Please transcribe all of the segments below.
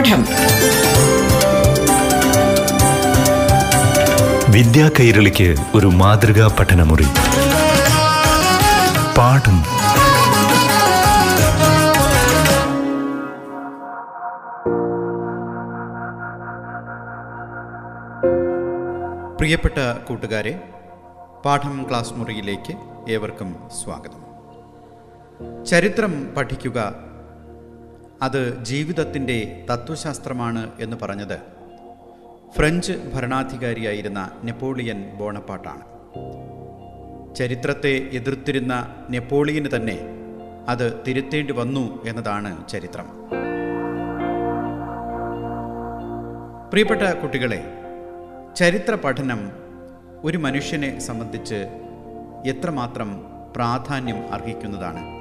പാഠം. വിദ്യാ കൈരളിക്ക് ഒരു മാതൃകാ പഠനമുറി. പാഠം. പ്രിയപ്പെട്ട കൂട്ടുകാരെ പാഠം ക്ലാസ് മുറിയിലേക്ക് ഏവർക്കും സ്വാഗതം. ചരിത്രം പഠിക്കുക അത് ജീവിതത്തിന്റെ തത്വശാസ്ത്രമാണ് എന്ന് പറഞ്ഞത്. ഫ്രഞ്ച് ഭരണാധികാരിയായിരുന്ന നെപ്പോളിയൻ ബോണപ്പാട്ടാണ്. ചരിത്രത്തെ എതിർത്തിരുന്ന നെപ്പോളിയന് തന്നെ അത് തിരുത്തേണ്ടി വന്നു എന്നതാണ് ചരിത്രം. പ്രിയപ്പെട്ട കുട്ടികളെ ചരിത്ര പഠനം ഒരു മനുഷ്യനെ സംബന്ധിച്ച് എത്രമാത്രം പ്രാധാന്യം അർഹിക്കുന്നതാണ്?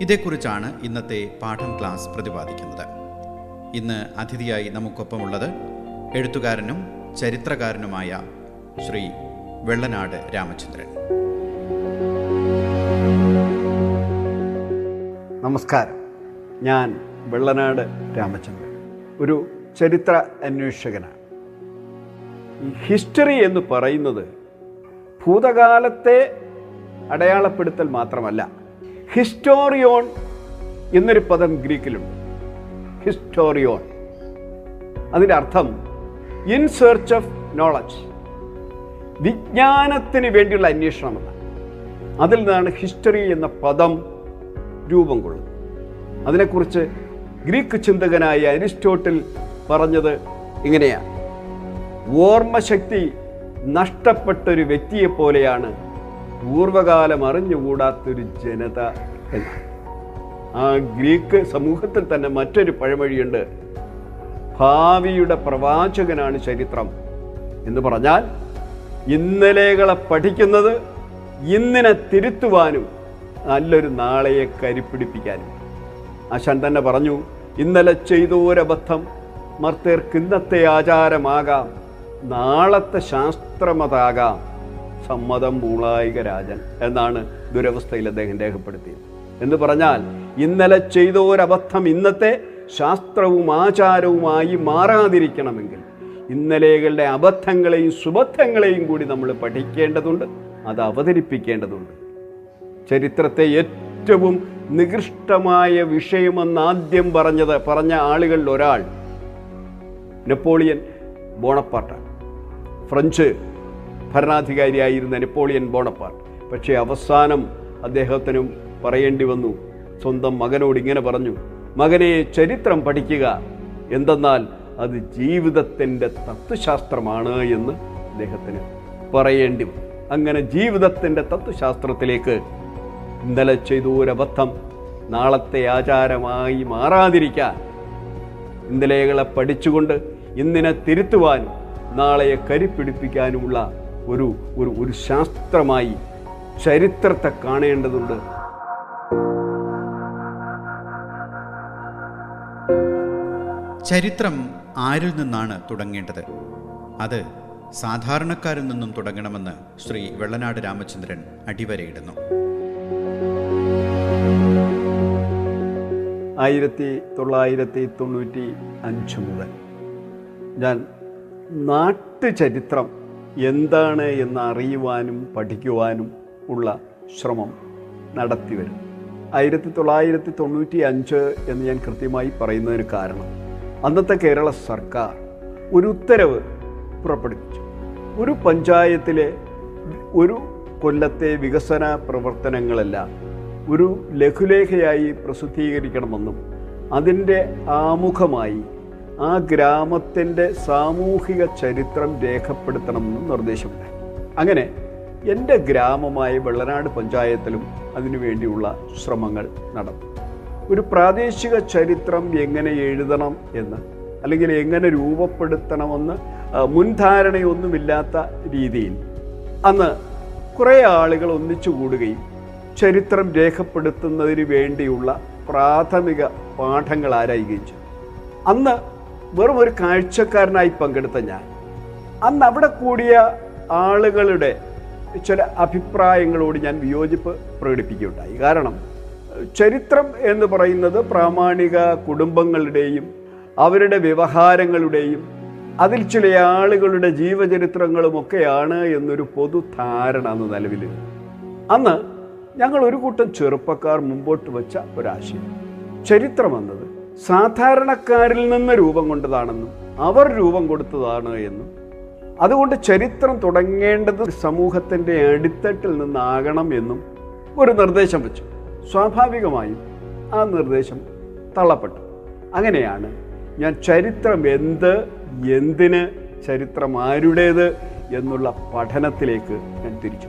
ഇതേക്കുറിച്ചാണ് ഇന്നത്തെ പാഠം ക്ലാസ് പ്രതിപാദിക്കുന്നത്. ഇന്ന് അതിഥിയായി നമുക്കൊപ്പമുള്ളത് എഴുത്തുകാരനും ചരിത്രകാരനുമായ ശ്രീ വെള്ളനാട് രാമചന്ദ്രൻ. നമസ്കാരം. ഞാൻ വെള്ളനാട് രാമചന്ദ്രൻ. ഒരു ചരിത്ര അന്വേഷകനാണ്. ഹിസ്റ്ററി എന്ന് പറയുന്നത് ഭൂതകാലത്തെ അടയാളപ്പെടുത്തൽ മാത്രമല്ല ഹിസ്റ്റോറിയോൺ എന്നൊരു പദം ഗ്രീക്കിലുണ്ട്. ഹിസ്റ്റോറിയോൺ. അതിന്റെ അർത്ഥം ഇൻ സെർച്ച് ഓഫ് നോളജ്. വിജ്ഞാനത്തിന് വേണ്ടിയുള്ള അന്വേഷണമല്ല അതിൽ നിന്നാണ് ഹിസ്റ്ററി എന്ന പദം രൂപം കൊള്ളുന്നത്. അതിനെക്കുറിച്ച് ഗ്രീക്ക് ചിന്തകനായ അരിസ്റ്റോട്ടിൽ പറഞ്ഞത് ഇങ്ങനെയാണ്. ഓർമ്മശക്തി നഷ്ടപ്പെട്ടൊരു ഒരു പോലെയാണ് പൂർവകാലം അറിഞ്ഞുകൂടാത്തൊരു ജനത എന്ന് ആ ഗ്രീക്ക് സമൂഹത്തിൽ തന്നെ മറ്റൊരു പഴമൊഴിയുണ്ട്. ഭാവിയുടെ പ്രവാചകനാണ് ചരിത്രം എന്ന് പറഞ്ഞാൽ ഇന്നലെകളെ പഠിക്കുന്നത് ഇന്നിനെ തിരുത്തുവാനും നല്ലൊരു നാളെയെ കരിപ്പിടിപ്പിക്കാനും. ആശാൻ തന്നെ പറഞ്ഞു ഇന്നലെ ചെയ്തോരബദ്ധം മർത്തേർക്ക് ഇന്നത്തെ ആചാരമാകാം നാളത്തെ ശാസ്ത്രമതാകാം. സമ്മതം മൂളായിക രാജൻ എന്നാണ് ദുരവസ്ഥയിൽ അദ്ദേഹം രേഖപ്പെടുത്തിയത്. എന്ന് പറഞ്ഞാൽ ഇന്നലെ ചെയ്ത ഒരബദ്ധം ഇന്നത്തെ ശാസ്ത്രവും ആചാരവുമായി മാറാതിരിക്കണമെങ്കിൽ ഇന്നലെകളുടെ അബദ്ധങ്ങളെയും സുബദ്ധങ്ങളെയും കൂടി നമ്മൾ പഠിക്കേണ്ടതുണ്ട് അത് അവതരിപ്പിക്കേണ്ടതുണ്ട്. ചരിത്രത്തെ ഏറ്റവും നികൃഷ്ടമായ വിഷയമെന്ന് ആദ്യം പറഞ്ഞത് പറഞ്ഞ ആളുകളിൽ ഒരാൾ നെപ്പോളിയൻ ബോണപ്പാട്ടാണ് ഫ്രഞ്ച് ഭരണാധികാരിയായിരുന്ന നെപ്പോളിയൻ ബോണപ്പാർട്ട്. പക്ഷേ അവസാനം അദ്ദേഹത്തിനും പറയേണ്ടി വന്നു. സ്വന്തം മകനോട് ഇങ്ങനെ പറഞ്ഞു മകനെ ചരിത്രം പഠിക്കുക. എന്തെന്നാൽ അത് ജീവിതത്തിന്റെ തത്വശാസ്ത്രമാണ് എന്ന് അദ്ദേഹത്തിന് പറയേണ്ടി വന്നു. അങ്ങനെ ജീവിതത്തിന്റെ തത്വശാസ്ത്രത്തിലേക്ക് ഇന്നലെ ചെയ്തു ഒരബദ്ധം നാളത്തെ ആചാരമായി മാറാതിരിക്കാൻ ഇന്നലെകളെ പഠിച്ചുകൊണ്ട് ഇന്നിനെ തിരുത്തുവാനും നാളെയെ കരിപ്പിടിപ്പിക്കാനുമുള്ള ഒരു ഒരു ഒരു ശാസ്ത്രമായി ചരിത്രത്തെ കാണേണ്ടതുണ്ട്. ചരിത്രം ആരിൽ നിന്നാണ് തുടങ്ങേണ്ടത്? അത് സാധാരണക്കാരിൽ നിന്നും തുടങ്ങണമെന്ന് ശ്രീ വെള്ളനാട് രാമചന്ദ്രൻ അടിവരയിടുന്നു. ആയിരത്തി തൊള്ളായിരത്തി തൊണ്ണൂറ്റി അഞ്ച് മുതൽ ഞാൻ നാട്ടുചരിത്രം എന്താണ് എന്ന് അറിയുവാനും പഠിക്കുവാനും ഉള്ള ശ്രമം നടത്തി വരും. ആയിരത്തി തൊള്ളായിരത്തി തൊണ്ണൂറ്റി അഞ്ച് എന്ന് ഞാൻ കൃത്യമായി പറയുന്നതിന് കാരണം അന്നത്തെ കേരള സർക്കാർ ഒരു ഉത്തരവ് പുറപ്പെടുവിച്ചു. ഒരു പഞ്ചായത്തിലെ ഒരു കൊല്ലത്തെ വികസന പ്രവർത്തനങ്ങളെല്ലാം ഒരു ലഘുലേഖയായി പ്രസിദ്ധീകരിക്കണമെന്നും അതിന്റെ ആമുഖമായി ആ ഗ്രാമത്തിന്റെ സാമൂഹിക ചരിത്രം രേഖപ്പെടുത്തണമെന്നും നിർദ്ദേശമുണ്ട്. അങ്ങനെ എന്റെ ഗ്രാമമായ വെള്ളനാട് പഞ്ചായത്തിലും അതിനുവേണ്ടിയുള്ള ശ്രമങ്ങൾ നടന്നു. ഒരു പ്രാദേശിക ചരിത്രം എങ്ങനെ എഴുതണം എന്ന് അല്ലെങ്കിൽ എങ്ങനെ രൂപപ്പെടുത്തണമെന്ന് മുൻധാരണയൊന്നുമില്ലാത്ത രീതിയിൽ അന്ന് കുറേ ആളുകൾ ഒന്നിച്ചു കൂടുകയും ചരിത്രം രേഖപ്പെടുത്തുന്നതിന് വേണ്ടിയുള്ള പ്രാഥമിക പാഠങ്ങൾ ആരായുകയും ചെയ്തു. അന്ന് വെറും ഒരു കാഴ്ചക്കാരനായി പങ്കെടുത്ത ഞാൻ. അന്ന് അവിടെ കൂടിയ ആളുകളുടെ ചില അഭിപ്രായങ്ങളോട് ഞാൻ വിയോജിപ്പ് പ്രകടിപ്പിക്കുകയുണ്ടായി. കാരണം ചരിത്രം എന്ന് പറയുന്നത് പ്രാമാണിക കുടുംബങ്ങളുടെയും അവരുടെ വ്യവഹാരങ്ങളുടെയും അതിൽ ചില ആളുകളുടെ ജീവചരിത്രങ്ങളുമൊക്കെയാണ് എന്നൊരു പൊതുധാരണ അന്ന് നിലവിൽ. അന്ന് ഞങ്ങൾ ഒരു കൂട്ടം ചെറുപ്പക്കാർ മുമ്പോട്ട് വെച്ച ഒരാശയം. ചരിത്രം എന്നത് സാധാരണക്കാരിൽ നിന്ന് രൂപം കൊണ്ടതാണെന്നും അവർ രൂപം കൊടുത്തതാണ് എന്നും. അതുകൊണ്ട് ചരിത്രം തുടങ്ങേണ്ടത് സമൂഹത്തിന്റെ അടിത്തട്ടിൽ നിന്നാകണം എന്നും ഒരു നിർദ്ദേശം വെച്ചു. സ്വാഭാവികമായും ആ നിർദ്ദേശം തള്ളപ്പെട്ടു. അങ്ങനെയാണ് ഞാൻ ചരിത്രം എന്ത് എന്തിന് ചരിത്രം ആരുടേത് എന്നുള്ള പഠനത്തിലേക്ക് ഞാൻ തിരിച്ചു.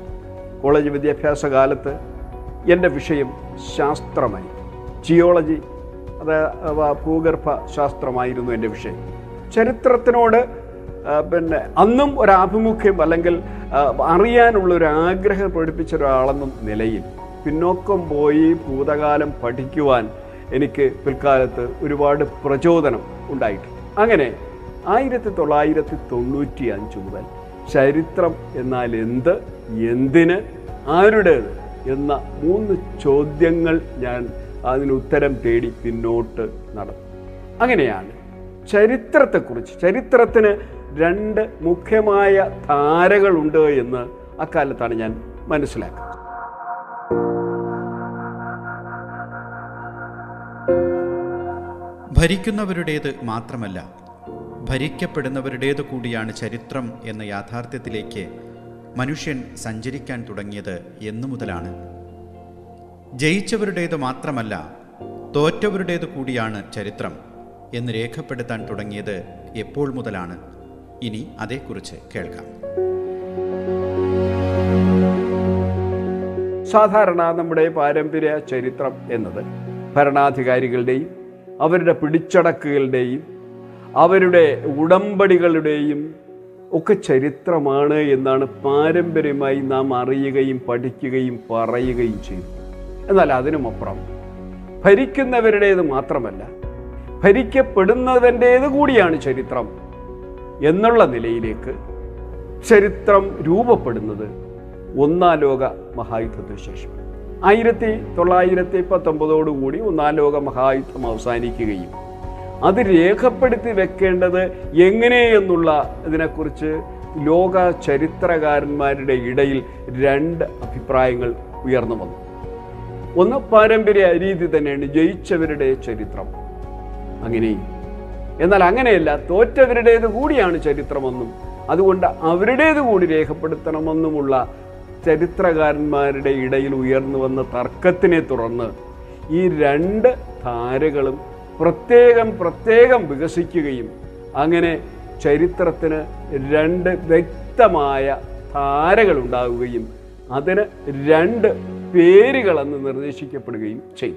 കോളേജ് വിദ്യാഭ്യാസ കാലത്ത് എന്റെ വിഷയം ശാസ്ത്രമായി. ജിയോളജി അഥവാ ഭൂഗർഭ ശാസ്ത്രമായിരുന്നു എന്റെ വിഷയം. ചരിത്രത്തിനോട് പിന്നെ അന്നും ഒരാഭിമുഖ്യം അല്ലെങ്കിൽ അറിയാനുള്ള ഒരു ആഗ്രഹം പ്രകടിപ്പിച്ച ഒരാളെന്നും നിലയിൽ പിന്നോക്കം പോയി ഭൂതകാലം പഠിക്കുവാൻ എനിക്ക് പിൽക്കാലത്ത് ഒരുപാട് പ്രചോദനം ഉണ്ടായിട്ടുണ്ട്. അങ്ങനെ ആയിരത്തി തൊള്ളായിരത്തി തൊണ്ണൂറ്റി അഞ്ച് മുതൽ ചരിത്രം എന്നാൽ എന്ത് എന്തിന് ആരുടേത് എന്ന മൂന്ന് ചോദ്യങ്ങൾ ഞാൻ അതിന് ഉത്തരം തേടി പിന്നോട്ട് നടന്നു. അങ്ങനെയാണ് ചരിത്രത്തെക്കുറിച്ച് ചരിത്രത്തിന് രണ്ട് മുഖ്യമായ ധാരകളുണ്ട് എന്ന് അക്കാലത്താണ് ഞാൻ മനസ്സിലാക്കുന്നത്. ഭരിക്കുന്നവരുടേത് മാത്രമല്ല ഭരിക്കപ്പെടുന്നവരുടേത് കൂടിയാണ് ചരിത്രം എന്ന യാഥാർത്ഥ്യത്തിലേക്ക് മനുഷ്യൻ സഞ്ചരിക്കാൻ തുടങ്ങിയത് എന്നു മുതലാണ്. ജയിച്ചവരുടേത് മാത്രമല്ല തോറ്റവരുടേത് കൂടിയാണ് ചരിത്രം എന്ന് രേഖപ്പെടുത്താൻ തുടങ്ങിയത് എപ്പോൾ മുതലാണ്? ഇനി അതേക്കുറിച്ച് കേൾക്കാം. സാധാരണ നമ്മുടെ പാരമ്പര്യ ചരിത്രം എന്നത് ഭരണാധികാരികളുടെയും അവരുടെ പിടിച്ചടക്കുകളുടെയും അവരുടെ ഉടമ്പടികളുടെയും ഒക്കെ ചരിത്രമാണ് എന്നാണ് പാരമ്പര്യമായി നാം അറിയുകയും പഠിക്കുകയും പറയുകയും ചെയ്തു എന്നാൽ അതിനുമപ്പുറം ഭരിക്കുന്നവരുടേത് മാത്രമല്ല ഭരിക്കപ്പെടുന്നവന്റേത് കൂടിയാണ് ചരിത്രം. എന്നുള്ള നിലയിലേക്ക് ചരിത്രം രൂപപ്പെടുന്നത് ഒന്നാം ലോക മഹായുദ്ധത്തിന് ശേഷം. ആയിരത്തി തൊള്ളായിരത്തി പത്തൊമ്പതോടുകൂടി ഒന്നാം ലോക മഹായുദ്ധം അവസാനിക്കുകയും അത് രേഖപ്പെടുത്തി വെക്കേണ്ടത് എങ്ങനെയെന്നുള്ള ഇതിനെക്കുറിച്ച് ലോക ചരിത്രകാരന്മാരുടെ ഇടയിൽ രണ്ട് അഭിപ്രായങ്ങൾ ഉയർന്നു വന്നു. ഒന്ന് പാരമ്പര്യ രീതി തന്നെയാണ് ജയിച്ചവരുടെ ചരിത്രം. അങ്ങനെ. എന്നാൽ അങ്ങനെയല്ല തോറ്റവരുടേത് കൂടിയാണ് ചരിത്രമെന്നും അതുകൊണ്ട് അവരുടേത് കൂടി രേഖപ്പെടുത്തണമെന്നുമുള്ള ചരിത്രകാരന്മാരുടെ ഇടയിൽ ഉയർന്നു വന്ന തർക്കത്തിനെ തുടർന്ന് ഈ രണ്ട് ധാരകളും പ്രത്യേകം പ്രത്യേകം വികസിക്കുകയും അങ്ങനെ ചരിത്രത്തിന് രണ്ട് വ്യക്തമായ ധാരകൾ ഉണ്ടാവുകയും അതിന് രണ്ട് പേരുകളെന്ന് നിർദ്ദേശിക്കപ്പെടുകയും ചെയ്തു.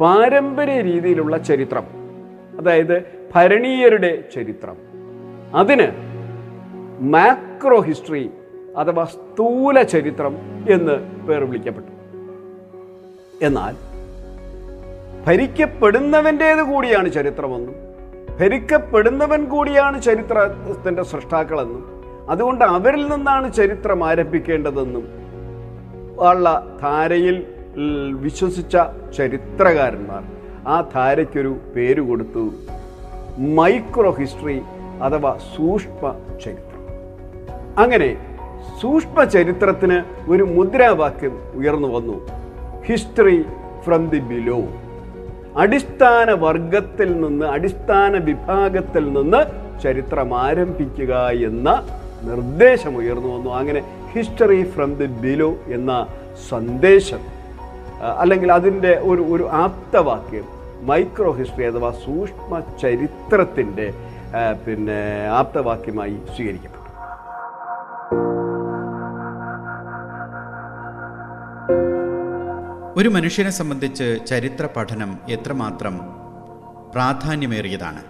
പാരമ്പര്യ രീതിയിലുള്ള ചരിത്രം അതായത് ഭരണീയരുടെ ചരിത്രം അതിന് മാക്രോ ഹിസ്റ്ററി അഥവാ സ്ഥൂല ചരിത്രം എന്ന് പേർ വിളിക്കപ്പെട്ടു. എന്നാൽ ഭരിക്കപ്പെടുന്നവന്റേത് കൂടിയാണ് ചരിത്രമെന്നും ഭരിക്കപ്പെടുന്നവൻ കൂടിയാണ് ചരിത്രത്തിന്റെ സൃഷ്ടാക്കളെന്നും അതുകൊണ്ട് അവരിൽ നിന്നാണ് ചരിത്രം ആരംഭിക്കേണ്ടതെന്നും ഉള്ള ധാരയിൽ വിശ്വസിച്ച ചരിത്രകാരന്മാർ ആ ധാരയ്ക്കൊരു പേര് കൊടുത്തു. മൈക്രോ ഹിസ്റ്ററി അഥവാ സൂക്ഷ്മ ചരിത്രം. അങ്ങനെ സൂക്ഷ്മ ചരിത്രത്തിന് ഒരു മുദ്രാവാക്യം ഉയർന്നു വന്നു. History from the below. അടിസ്ഥാന വർഗത്തിൽ നിന്ന് അടിസ്ഥാന വിഭാഗത്തിൽ നിന്ന് ചരിത്രം ആരംഭിക്കുക എന്ന നിർദ്ദേശം ഉയർന്നു വന്നു. അങ്ങനെ ഹിസ്റ്ററി ഫ്രം ദി ബിലോ എന്ന സന്ദേശം അല്ലെങ്കിൽ അതിന്റെ ഒരു ഒരു ആപ്തവാക്യം മൈക്രോ ഹിസ്റ്ററി അഥവാ സൂക്ഷ്മ ചരിത്രത്തിന്റെ പിന്നെ ആപ്തവാക്യമായി സ്വീകരിക്കപ്പെട്ടു. ഒരു മനുഷ്യനെ സംബന്ധിച്ച് ചരിത്ര പഠനം എത്രമാത്രം പ്രാധാന്യമേറിയതാണ്?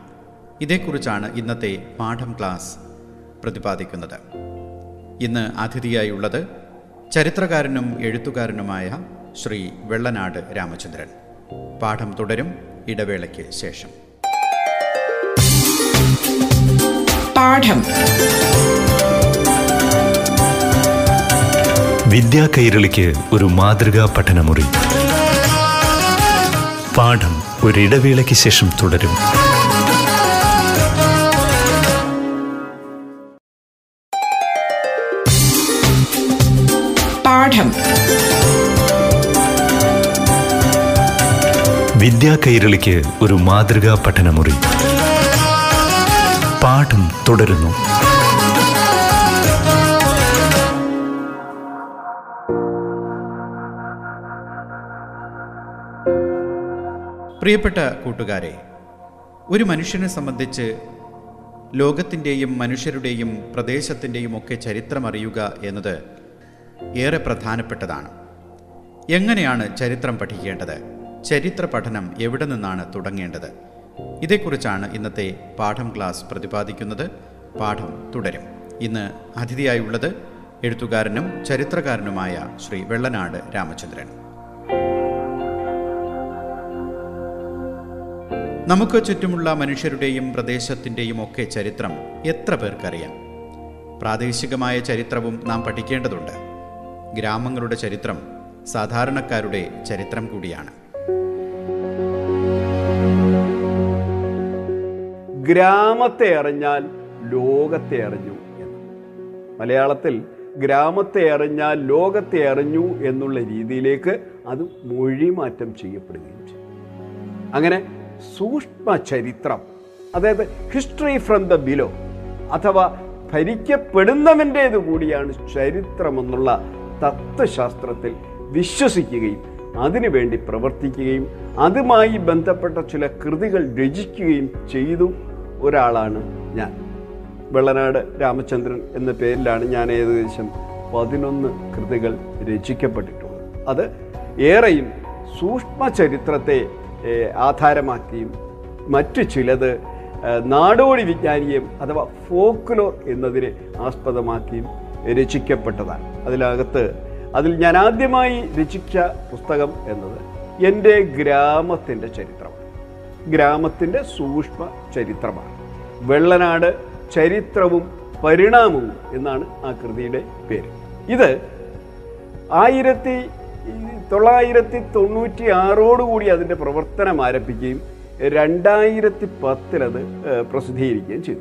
ഇതേക്കുറിച്ചാണ് ഇന്നത്തെ പാഠം ക്ലാസ് പ്രതിപാദിക്കുന്നത്. ഇന്ന് അതിഥിയായുള്ളത് ചരിത്രകാരനും എഴുത്തുകാരനുമായ ശ്രീ വെള്ളനാട് രാമചന്ദ്രൻ. പാഠം തുടരും ഇടവേളയ്ക്ക് ശേഷം. പാഠം. വിദ്യാ കൈരളിക്ക് ഒരു മാതൃകാ പഠനമുറി. പാഠം ഒരിടവേളയ്ക്ക് ശേഷം തുടരും. പാഠം. വിദ്യാ കൈരളിക്ക് ഒരു മാതൃകാ പഠനമുറി. പാഠം തുടരുന്നു. പ്രിയപ്പെട്ട കൂട്ടുകാരെ ഒരു മനുഷ്യനെ സംബന്ധിച്ച് ലോകത്തിന്റെയും മനുഷ്യരുടെയും പ്രദേശത്തിന്റെയും ഒക്കെ ചരിത്രം അറിയുക എന്നത് ഏറെ പ്രധാനപ്പെട്ടതാണ്. എങ്ങനെയാണ് ചരിത്രം പഠിക്കേണ്ടത്? ചരിത്ര പഠനം എവിടെ നിന്നാണ് തുടങ്ങേണ്ടത്? ഇതേക്കുറിച്ചാണ് ഇന്നത്തെ പാഠം ക്ലാസ് പ്രതിപാദിക്കുന്നത്. പാഠം തുടരും. ഇന്ന് അതിഥിയായുള്ളത് എഴുത്തുകാരനും ചരിത്രകാരനുമായ ശ്രീ വെള്ളനാട് രാമചന്ദ്രൻ. നമുക്ക് ചുറ്റുമുള്ള മനുഷ്യരുടെയും പ്രദേശത്തിന്റെയും ഒക്കെ ചരിത്രം എത്ര പേർക്കറിയാം? പ്രാദേശികമായ ചരിത്രവും നാം പഠിക്കേണ്ടതുണ്ട്. ഗ്രാമങ്ങളുടെ ചരിത്രം സാധാരണക്കാരുടെ ചരിത്രം കൂടിയാണ്. ഗ്രാമത്തെ അറിഞ്ഞാൽ ലോകത്തെ അറിഞ്ഞു എന്ന്. മലയാളത്തിൽ ഗ്രാമത്തെ അറിഞ്ഞാൽ ലോകത്തെ അറിഞ്ഞു എന്നുള്ള രീതിയിലേക്ക് അത് മൊഴിമാറ്റം ചെയ്യപ്പെടുകയും ചെയ്യും അങ്ങനെ സൂക്ഷ്മ ചരിത്രം അതായത് ഹിസ്റ്ററി ഫ്രം ദ ബിലോ അഥവാ ഭരിക്കപ്പെടുന്നവന്റേത് കൂടിയാണ് ചരിത്രമെന്നുള്ള തത്വശാസ്ത്രത്തിൽ വിശ്വസിക്കുകയും അതിനുവേണ്ടി പ്രവർത്തിക്കുകയും അതുമായി ബന്ധപ്പെട്ട ചില കൃതികൾ രചിക്കുകയും ചെയ്തു ഒരാളാണ് ഞാൻ. വെള്ളനാട് രാമചന്ദ്രൻ എന്ന പേരിലാണ് ഞാൻ ഏകദേശം പതിനൊന്ന് കൃതികൾ രചിക്കപ്പെട്ടിട്ടുള്ളത്. അത് ഏറെയും സൂക്ഷ്മ ചരിത്രത്തെ ആധാരമാക്കിയും മറ്റു ചിലത് നാടോടി വിജ്ഞാനീയം അഥവാ ഫോക്ലോർ എന്നതിനെ ആസ്പദമാക്കിയും രചിക്കപ്പെട്ടതാണ്. അതിലകത്ത് അതിൽ ഞാൻ ആദ്യമായി രചിച്ച പുസ്തകം എന്നത് എന്റെ ഗ്രാമത്തിന്റെ ചരിത്രമാണ്. ഗ്രാമത്തിന്റെ സൂക്ഷ്മ ചരിത്രമാണ്. വെള്ളനാട് ചരിത്രവും പരിണാമവും എന്നാണ് ആ കൃതിയുടെ പേര്. ഇത് ആയിരത്തി തൊള്ളായിരത്തി തൊണ്ണൂറ്റി ആറോടുകൂടി അതിന്റെ പ്രവർത്തനം ആരംഭിക്കുകയും രണ്ടായിരത്തി പത്തിലത് പ്രസിദ്ധീകരിക്കുകയും ചെയ്തു.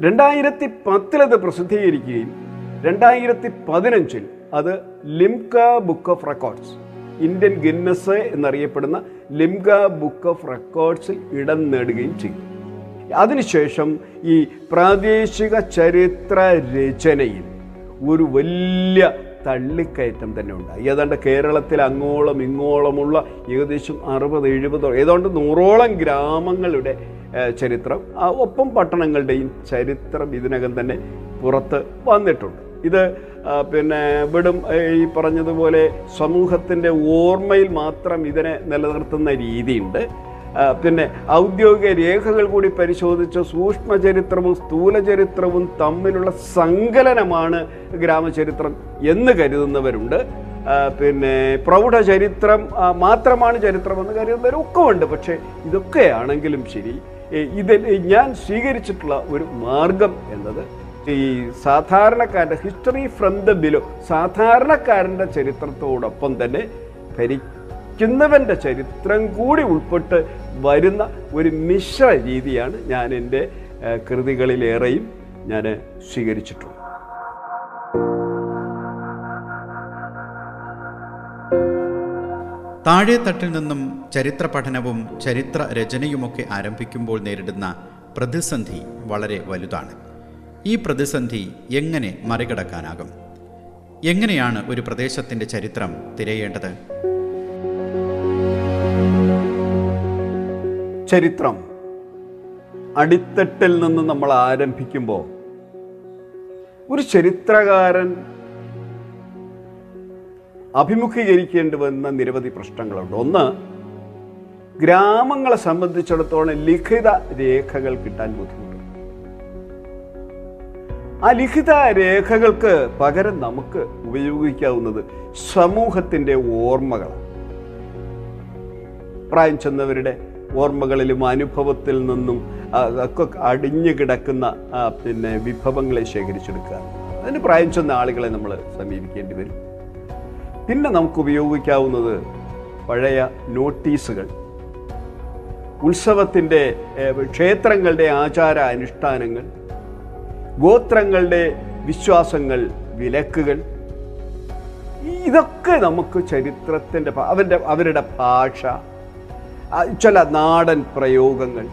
രണ്ടായിരത്തി പത്തിലത് പ്രസിദ്ധീകരിക്കുകയും രണ്ടായിരത്തി പതിനഞ്ചിൽ അത് Limca book of records Indian Guinness എന്നറിയപ്പെടുന്ന ലിംക ബുക്ക് ഓഫ് റെക്കോർഡ്സിൽ ഇടം നേടുകയും ചെയ്തു. അതിനുശേഷം ഈ പ്രാദേശിക ചരിത്ര രചനയിൽ ഒരു വലിയ തള്ളിക്കയറ്റം തന്നെ ഉണ്ടായി. ഏതാണ്ട് കേരളത്തിൽ അങ്ങോളം ഇങ്ങോളമുള്ള ഏകദേശം അറുപത് എഴുപതോ ഏതാണ്ട് നൂറോളം ഗ്രാമങ്ങളുടെ ചരിത്രം ഒപ്പം പട്ടണങ്ങളുടെയും ചരിത്രം ഇതിനകം തന്നെ പുറത്ത് വന്നിട്ടുണ്ട്. ഇത് പിന്നെ വിടും ഈ പറഞ്ഞതുപോലെ സമൂഹത്തിന്റെ ഓർമ്മയിൽ മാത്രം ഇതിനെ നിലനിർത്തുന്ന രീതിയുണ്ട്. പിന്നെ ഔദ്യോഗിക രേഖകൾ കൂടി പരിശോധിച്ച് സ്ഥൂല ചരിത്രവും തമ്മിലുള്ള സങ്കലനമാണ് ഗ്രാമചരിത്രം എന്ന് കരുതുന്നവരുണ്ട്. പിന്നെ പ്രൗഢചരിത്രം ചരിത്രം മാത്രമാണ് ചരിത്രമെന്ന് കരുതുന്നവരൊക്കെ ഉണ്ട്. പക്ഷേ ഇതൊക്കെയാണെങ്കിലും ശരി ഇതിൽ ഞാൻ സ്വീകരിച്ചിട്ടുള്ള ഒരു മാർഗം എന്നത് ഈ സാധാരണക്കാരന്റെ ഹിസ്റ്ററി ഫ്രം ദ ബിലോ സാധാരണക്കാരന്റെ ചരിത്രത്തോടൊപ്പം തന്നെ ഭരിക്കുന്നവന്റെ ചരിത്രം കൂടി ഉൾപ്പെട്ട് വരുന്ന ഒരു മിശ്ര രീതിയാണ് ഞാൻ എന്റെ കൃതികളിലേറെയും ഞാൻ സ്വീകരിച്ചിട്ടുള്ളത്. താഴെ തട്ടിൽ നിന്നും ചരിത്ര പഠനവും ചരിത്ര രചനയുമൊക്കെ ആരംഭിക്കുമ്പോൾ നേരിടുന്ന പ്രതിസന്ധി വളരെ വലുതാണ്. ഈ പ്രതിസന്ധി എങ്ങനെ മറികടക്കാനാകും? എങ്ങനെയാണ് ഒരു പ്രദേശത്തിന്റെ ചരിത്രം തിരയേണ്ടത്? ചരിത്രം. അടിത്തട്ടിൽ നിന്ന് നമ്മൾ ആരംഭിക്കുമ്പോൾ ഒരു ചരിത്രകാരൻ അഭിമുഖീകരിക്കേണ്ടി വന്ന നിരവധി പ്രശ്നങ്ങളുണ്ട്. ഒന്ന് ഗ്രാമങ്ങളെ സംബന്ധിച്ചിടത്തോളം ലിഖിത രേഖകൾ കിട്ടാൻ ബുദ്ധിമുട്ടുണ്ട് ആ ലിഖിത രേഖകൾക്ക് പകരം നമുക്ക് ഉപയോഗിക്കാവുന്നത് സമൂഹത്തിന്റെ ഓർമ്മകളാണ്. പ്രായം ചെന്നവരുടെ ഓർമ്മകളിലും അനുഭവത്തിൽ നിന്നും ഒക്കെ അടിഞ്ഞു കിടക്കുന്ന പിന്നെ വിഭവങ്ങളെ ശേഖരിച്ചെടുക്കുക. അതിന് പ്രായം ചെന്ന ആളുകളെ നമ്മൾ സമീപിക്കേണ്ടി വരും. പിന്നെ നമുക്ക് ഉപയോഗിക്കാവുന്നത് പഴയ നോട്ടീസുകൾ. ഉത്സവത്തിന്റെ ക്ഷേത്രങ്ങളുടെ ആചാര അനുഷ്ഠാനങ്ങൾ ഗോത്രങ്ങളുടെ വിശ്വാസങ്ങൾ വിലക്കുകൾ. ഇതൊക്കെ നമുക്ക് ചരിത്രത്തിന്റെ അവന്റെ അവരുടെ ഭാഷ ചില നാടൻ പ്രയോഗങ്ങൾ.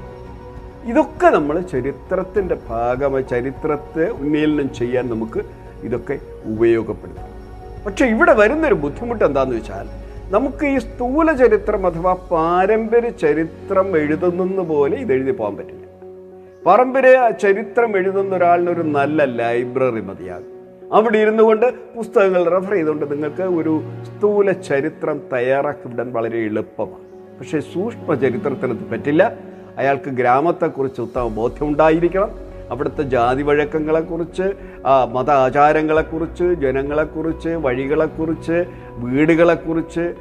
ഇതൊക്കെ നമ്മൾ ചരിത്രത്തിന്റെ ഭാഗമായി ചരിത്രത്തെ ഉന്മീലനം ചെയ്യാൻ നമുക്ക് ഇതൊക്കെ ഉപയോഗപ്പെടുത്താം. പക്ഷേ ഇവിടെ വരുന്നൊരു ബുദ്ധിമുട്ട് എന്താണെന്ന് വെച്ചാൽ നമുക്ക് ഈ സ്ഥൂല ചരിത്രം അഥവാ പാരമ്പര്യ ചരിത്രം എഴുതുന്നത് പോലെ ഇത് എഴുതി പോകാൻ പറ്റില്ല. പാരമ്പര്യ ചരിത്രം എഴുതുന്ന ഒരാളിന് ഒരു നല്ല ലൈബ്രറി മതിയാകും. അവിടെ ഇരുന്നു കൊണ്ട് പുസ്തകങ്ങൾ റെഫർ ചെയ്തുകൊണ്ട് നിങ്ങൾക്ക് ഒരു സ്ഥൂല ചരിത്രം തയ്യാറാക്കി വിടാൻ വളരെ എളുപ്പമാണ്. പക്ഷേ സൂക്ഷ്മ ചരിത്രത്തിന് പറ്റില്ല. അയാൾക്ക് ഗ്രാമത്തെക്കുറിച്ച് ഉത്തമ ബോധ്യം ഉണ്ടായിരിക്കണം. അവിടുത്തെ ജാതി വഴക്കങ്ങളെക്കുറിച്ച് മത ആചാരങ്ങളെക്കുറിച്ച് ജനങ്ങളെക്കുറിച്ച് വഴികളെക്കുറിച്ച് വീടുകളെക്കുറിച്ച്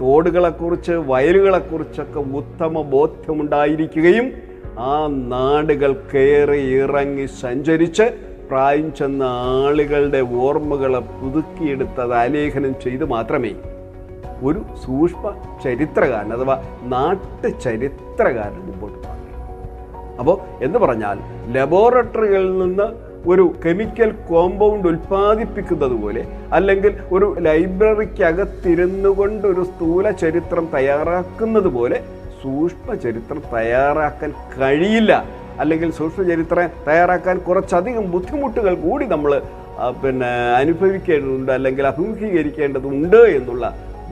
തോടുകളെക്കുറിച്ച് വയലുകളെക്കുറിച്ചൊക്കെ ഉത്തമ ബോധ്യമുണ്ടായിരിക്കുകയും ആ നാടുകൾ കയറി ഇറങ്ങി സഞ്ചരിച്ച് പ്രായം ചെന്ന ആളുകളുടെ ഓർമ്മകളെ പുതുക്കിയെടുത്തത് ആലേഖനം ചെയ്ത് മാത്രമേ ഒരു സൂക്ഷ്മ ചരിത്രകാരൻ അഥവാ നാട്ടു ചരിത്രകാരൻ മുമ്പോട്ട് പോകാൻ അപ്പോൾ എന്ന് പറഞ്ഞാൽ ലബോറട്ടറികളിൽ നിന്ന് ഒരു കെമിക്കൽ കോമ്പൗണ്ട് ഉൽപ്പാദിപ്പിക്കുന്നത് പോലെ അല്ലെങ്കിൽ ഒരു ലൈബ്രറിക്കകത്തിരുന്നു കൊണ്ട് ഒരു സ്ഥൂല ചരിത്രം തയ്യാറാക്കുന്നത് പോലെ സൂക്ഷ്മ ചരിത്രം തയ്യാറാക്കാൻ കഴിയില്ല. അല്ലെങ്കിൽ സൂക്ഷ്മ ചരിത്രം തയ്യാറാക്കാൻ കുറച്ചധികം ബുദ്ധിമുട്ടുകൾ കൂടി നമ്മൾ പിന്നെ അനുഭവിക്കേണ്ടതുണ്ട് അല്ലെങ്കിൽ അഭിമുഖീകരിക്കേണ്ടതുണ്ട് എന്നുള്ള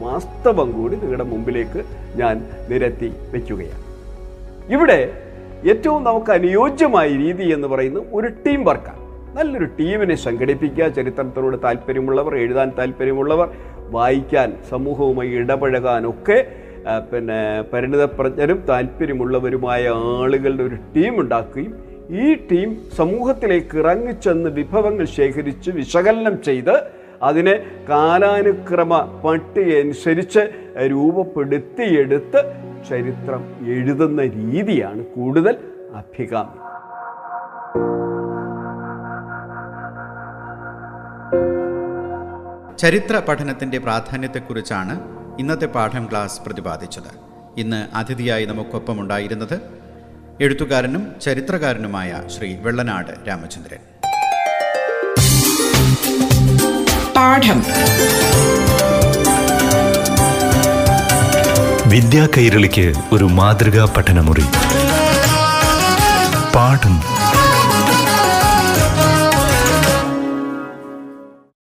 വാസ്തവം കൂടി നിങ്ങളുടെ മുമ്പിലേക്ക് ഞാൻ നിരത്തി വയ്ക്കുകയാണ്. ഇവിടെ ഏറ്റവും നമുക്ക് അനുയോജ്യമായ രീതി എന്ന് പറയുന്നത് ഒരു ടീം വർക്കാണ്. നല്ലൊരു ടീമിനെ സംഘടിപ്പിക്കുക ചരിത്രത്തിനോട് താല്പര്യമുള്ളവർ എഴുതാൻ താല്പര്യമുള്ളവർ വായിക്കാൻ സമൂഹവുമായി ഇടപഴകാനൊക്കെ പിന്നെ പരിണിതപ്രജ്ഞരും താല്പര്യമുള്ളവരുമായ ആളുകളുടെ ഒരു ടീം ഉണ്ടാക്കുകയും ഈ ടീം സമൂഹത്തിലേക്ക് ഇറങ്ങിച്ചെന്ന് വിഭവങ്ങൾ ശേഖരിച്ച് വിശകലനം ചെയ്ത് അതിനെ കാലാനുക്രമ പട്ടിക അനുസരിച്ച് രൂപപ്പെടുത്തിയെടുത്ത് ചരിത്രം എഴുതുന്ന രീതിയാണ് കൂടുതൽ അഭികാമ്യം. ചരിത്ര പഠനത്തിന്റെ പ്രാധാന്യത്തെക്കുറിച്ചാണ് ഇന്നത്തെ പാഠം ക്ലാസ് പ്രതിപാദിച്ചത്. ഇന്ന് അതിഥിയായി നമുക്കൊപ്പം ഉണ്ടായിരുന്നത് എഴുത്തുകാരനും ചരിത്രകാരനുമായ ശ്രീ വെള്ളനാട് രാമചന്ദ്രൻ. പാഠം. വിദ്യാ കൈരളിക്ക് ഒരു മാതൃകാ പഠനമുറി. പാഠം